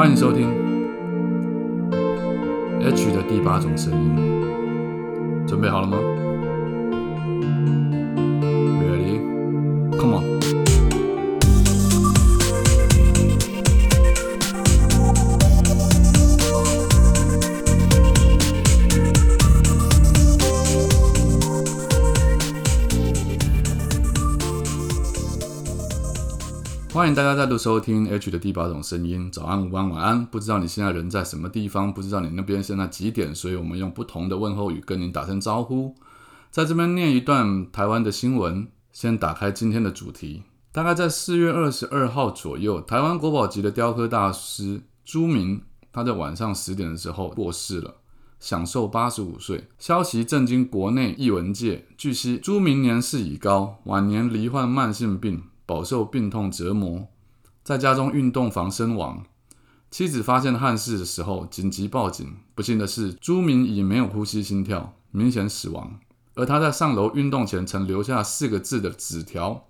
欢迎收听 H 的第八种声音，准备好了吗？欢迎大家再度收听 H 的第八种声音。早安、午安、晚安。不知道你现在人在什么地方，不知道你那边现在几点，所以我们用不同的问候语跟您打声招呼。在这边念一段台湾的新闻。先打开今天的主题。大概在四月二十二号左右，台湾国宝级的雕刻大师朱明，他在晚上十点的时候过世了，享寿八十五岁。消息震惊国内艺文界。据悉，朱明年事已高，晚年罹患慢性病。饱受病痛折磨，在家中运动房身亡。妻子发现憾事的时候，紧急报警。不幸的是，朱明已没有呼吸、心跳，明显死亡。而他在上楼运动前曾留下四个字的纸条，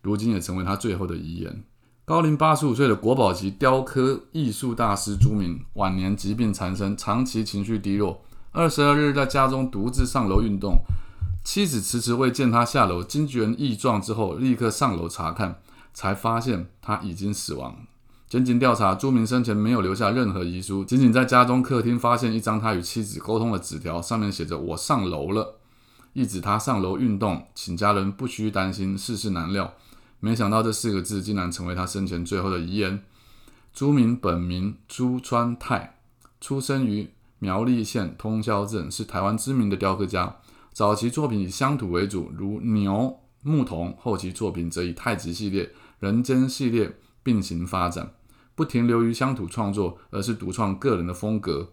如今也成为他最后的遗言。高龄八十五岁的国宝级雕刻艺术大师朱明，晚年疾病缠身，长期情绪低落。二十二日在家中独自上楼运动。妻子迟迟未见他下楼，惊觉异状之后，立刻上楼查看，才发现他已经死亡。检警调查，朱明生前没有留下任何遗书，仅仅在家中客厅发现一张他与妻子沟通的纸条，上面写着“我上楼了”，意指他上楼运动，请家人不需担心，世事难料。没想到这四个字竟然成为他生前最后的遗言。朱明本名朱川泰，出生于苗栗县通霄镇，是台湾知名的雕刻家。早期作品以乡土为主，如牛、牧童；后期作品则以太极系列、人间系列并行发展，不停留于乡土创作，而是独创个人的风格，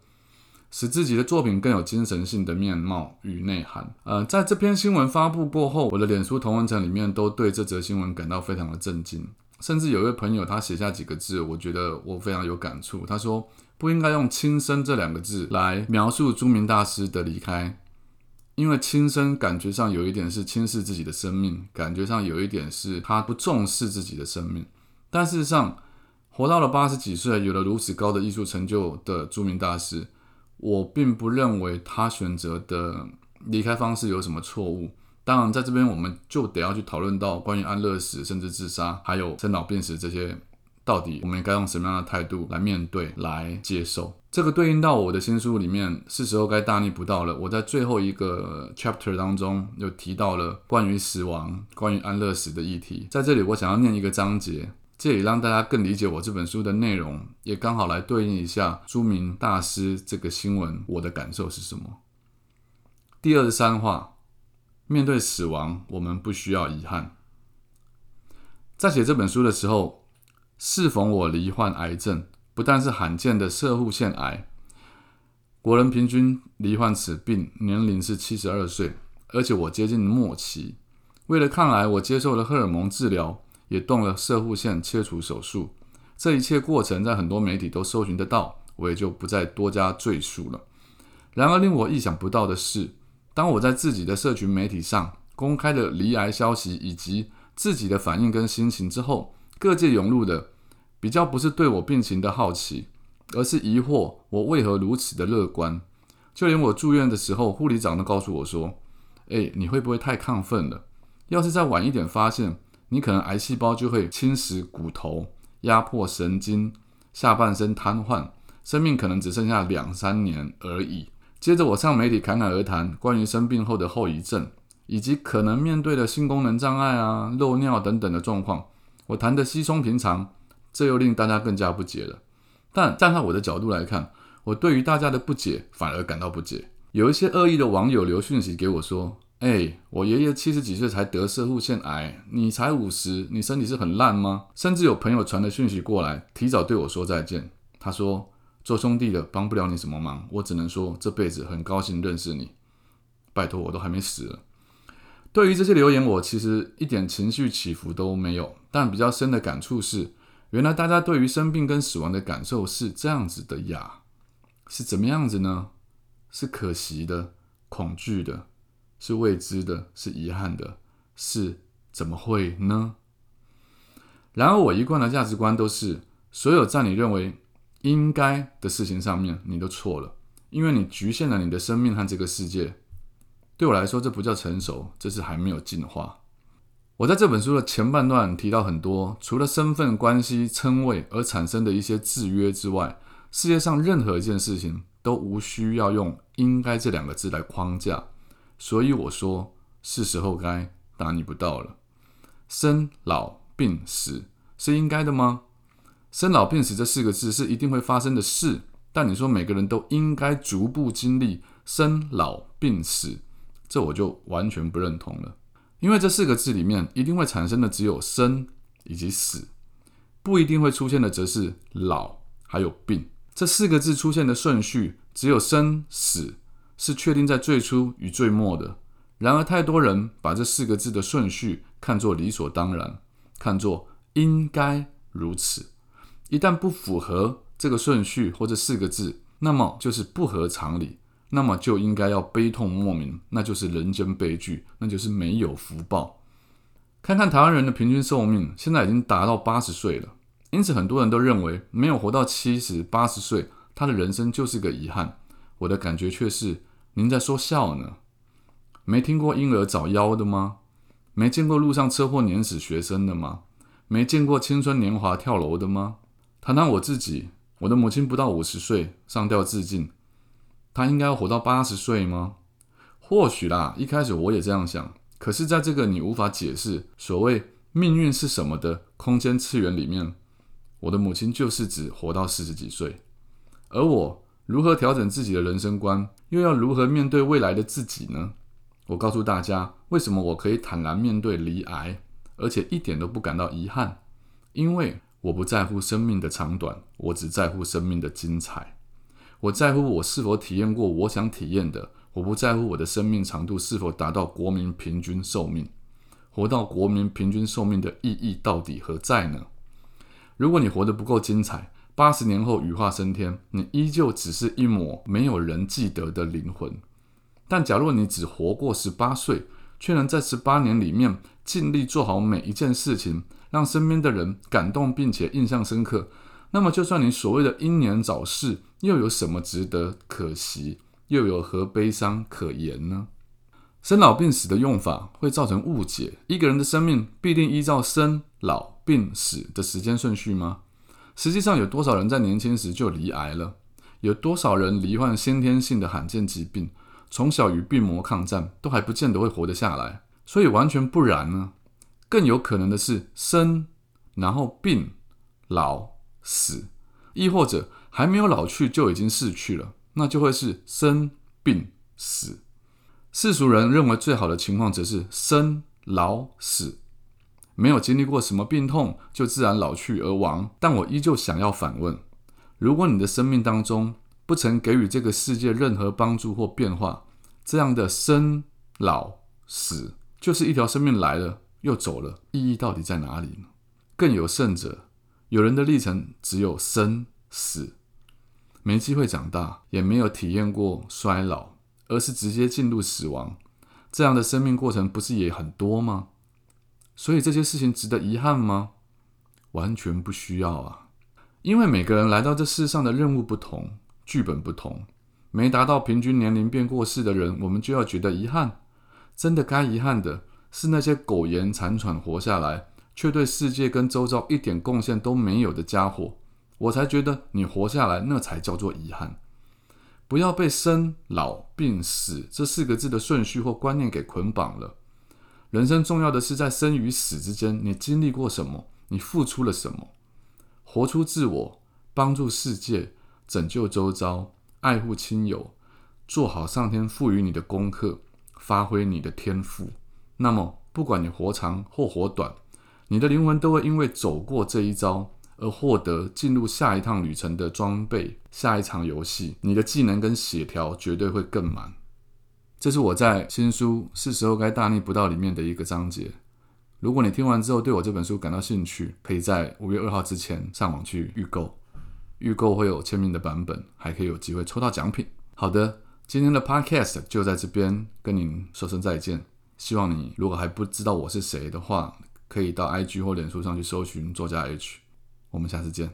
使自己的作品更有精神性的面貌与内涵。呃，在这篇新闻发布过后，我的脸书同文层里面都对这则新闻感到非常的震惊，甚至有一位朋友他写下几个字，我觉得我非常有感触。他说：“不应该用轻生这两个字来描述朱明大师的离开。”因为轻生感觉上有一点是轻视自己的生命，感觉上有一点是他不重视自己的生命。但事实上，活到了八十几岁，有了如此高的艺术成就的著名大师，我并不认为他选择的离开方式有什么错误。当然，在这边我们就得要去讨论到关于安乐死、甚至自杀，还有生老病死这些。到底我们应该用什么样的态度来面对、来接受？这个对应到我的新书里面，是时候该大逆不道了。我在最后一个 chapter 当中又提到了关于死亡、关于安乐死的议题。在这里，我想要念一个章节，这也让大家更理解我这本书的内容，也刚好来对应一下朱明大师这个新闻，我的感受是什么？第二十三话：面对死亡，我们不需要遗憾。在写这本书的时候。适逢我罹患癌症，不但是罕见的射护腺癌，国人平均罹患此病年龄是七十二岁，而且我接近末期。为了抗癌，我接受了荷尔蒙治疗，也动了射护腺切除手术。这一切过程在很多媒体都搜寻得到，我也就不再多加赘述了。然而令我意想不到的是，当我在自己的社群媒体上公开了罹癌消息以及自己的反应跟心情之后，各界涌入的比较不是对我病情的好奇，而是疑惑我为何如此的乐观。就连我住院的时候，护理长都告诉我说：“哎，你会不会太亢奋了？要是再晚一点发现，你可能癌细胞就会侵蚀骨头、压迫神经，下半身瘫痪，生命可能只剩下两三年而已。”接着我上媒体侃侃而谈关于生病后的后遗症，以及可能面对的性功能障碍啊、漏尿等等的状况。我谈的稀松平常，这又令大家更加不解了。但站在我的角度来看，我对于大家的不解反而感到不解。有一些恶意的网友留讯息给我说：“哎，我爷爷七十几岁才得射护腺癌，你才五十，你身体是很烂吗？”甚至有朋友传的讯息过来，提早对我说再见。他说：“做兄弟的帮不了你什么忙，我只能说这辈子很高兴认识你。拜托，我都还没死了。”对于这些留言，我其实一点情绪起伏都没有。但比较深的感触是，原来大家对于生病跟死亡的感受是这样子的呀，是怎么样子呢？是可惜的、恐惧的、是未知的、是遗憾的、是怎么会呢？然而，我一贯的价值观都是：所有在你认为应该的事情上面，你都错了，因为你局限了你的生命和这个世界。对我来说，这不叫成熟，这是还没有进化。我在这本书的前半段提到很多，除了身份关系、称谓而产生的一些制约之外，世界上任何一件事情都无需要用“应该”这两个字来框架。所以我说，是时候该打你不到了。生老病死是应该的吗？生老病死这四个字是一定会发生的事，但你说每个人都应该逐步经历生老病死，这我就完全不认同了。因为这四个字里面一定会产生的只有生以及死，不一定会出现的则是老还有病。这四个字出现的顺序只有生死是确定在最初与最末的。然而，太多人把这四个字的顺序看作理所当然，看作应该如此。一旦不符合这个顺序或这四个字，那么就是不合常理，那么就应该要悲痛莫名，那就是人间悲剧，那就是没有福报。看看台湾人的平均寿命，现在已经达到八十岁了，因此很多人都认为没有活到七十八十岁，他的人生就是个遗憾。我的感觉却是，您在说笑呢。没听过婴儿早夭的吗？没见过路上车祸碾死学生的吗？没见过青春年华跳楼的吗？谈谈我自己，我的母亲不到五十岁上吊自尽，他应该要活到八十岁吗？或许啦，一开始我也这样想。可是，在这个你无法解释所谓命运是什么的空间次元里面，我的母亲就是只活到四十几岁，而我如何调整自己的人生观，又要如何面对未来的自己呢？我告诉大家，为什么我可以坦然面对离癌，而且一点都不感到遗憾？因为我不在乎生命的长短，我只在乎生命的精彩。我在乎我是否体验过我想体验的，我不在乎我的生命长度是否达到国民平均寿命。活到国民平均寿命的意义到底何在呢？如果你活得不够精彩，八十年后羽化升天，你依旧只是一抹没有人记得的灵魂。但假若你只活过十八岁，却能在十八年里面尽力做好每一件事情，让身边的人感动并且印象深刻，那么就算你所谓的英年早逝，又有什么值得可惜，又有何悲伤可言呢？生老病死的用法会造成误解。一个人的生命必定依照生老病死的时间顺序吗？实际上，有多少人在年轻时就离癌了？有多少人罹患先天性的罕见疾病？从小与病魔抗战，都还不见得会活得下来，所以完全不然呢。更有可能的是生，然后病、老、死，亦或者还没有老去就已经逝去了，那就会是生、病、死。世俗人认为最好的情况则是生、老、死，没有经历过什么病痛就自然老去而亡。但我依旧想要反问：如果你的生命当中，不曾给予这个世界任何帮助或变化，这样的生老死就是一条生命来了又走了，意义到底在哪里呢？更有甚者，有人的历程只有生死，没机会长大，也没有体验过衰老，而是直接进入死亡。这样的生命过程不是也很多吗？所以这些事情值得遗憾吗？完全不需要啊，因为每个人来到这世上的任务不同。剧本不同，没达到平均年龄便过世的人，我们就要觉得遗憾。真的该遗憾的是那些苟延残喘活下来，却对世界跟周遭一点贡献都没有的家伙，我才觉得你活下来那才叫做遗憾。不要被生老病死这四个字的顺序或观念给捆绑了。人生重要的是在生与死之间，你经历过什么？你付出了什么？活出自我，帮助世界。拯救周遭，爱护亲友，做好上天赋予你的功课，发挥你的天赋。那么，不管你活长或活短，你的灵魂都会因为走过这一招而获得进入下一趟旅程的装备。下一场游戏，你的技能跟血条绝对会更满。这是我在新书《是时候该大逆不道》里面的一个章节。如果你听完之后对我这本书感到兴趣，可以在五月二号之前上网去预购。预购会有签名的版本，还可以有机会抽到奖品。好的，今天的 podcast 就在这边跟您说声再见。希望你如果还不知道我是谁的话，可以到 IG 或脸书上去搜寻作家 H。我们下次见。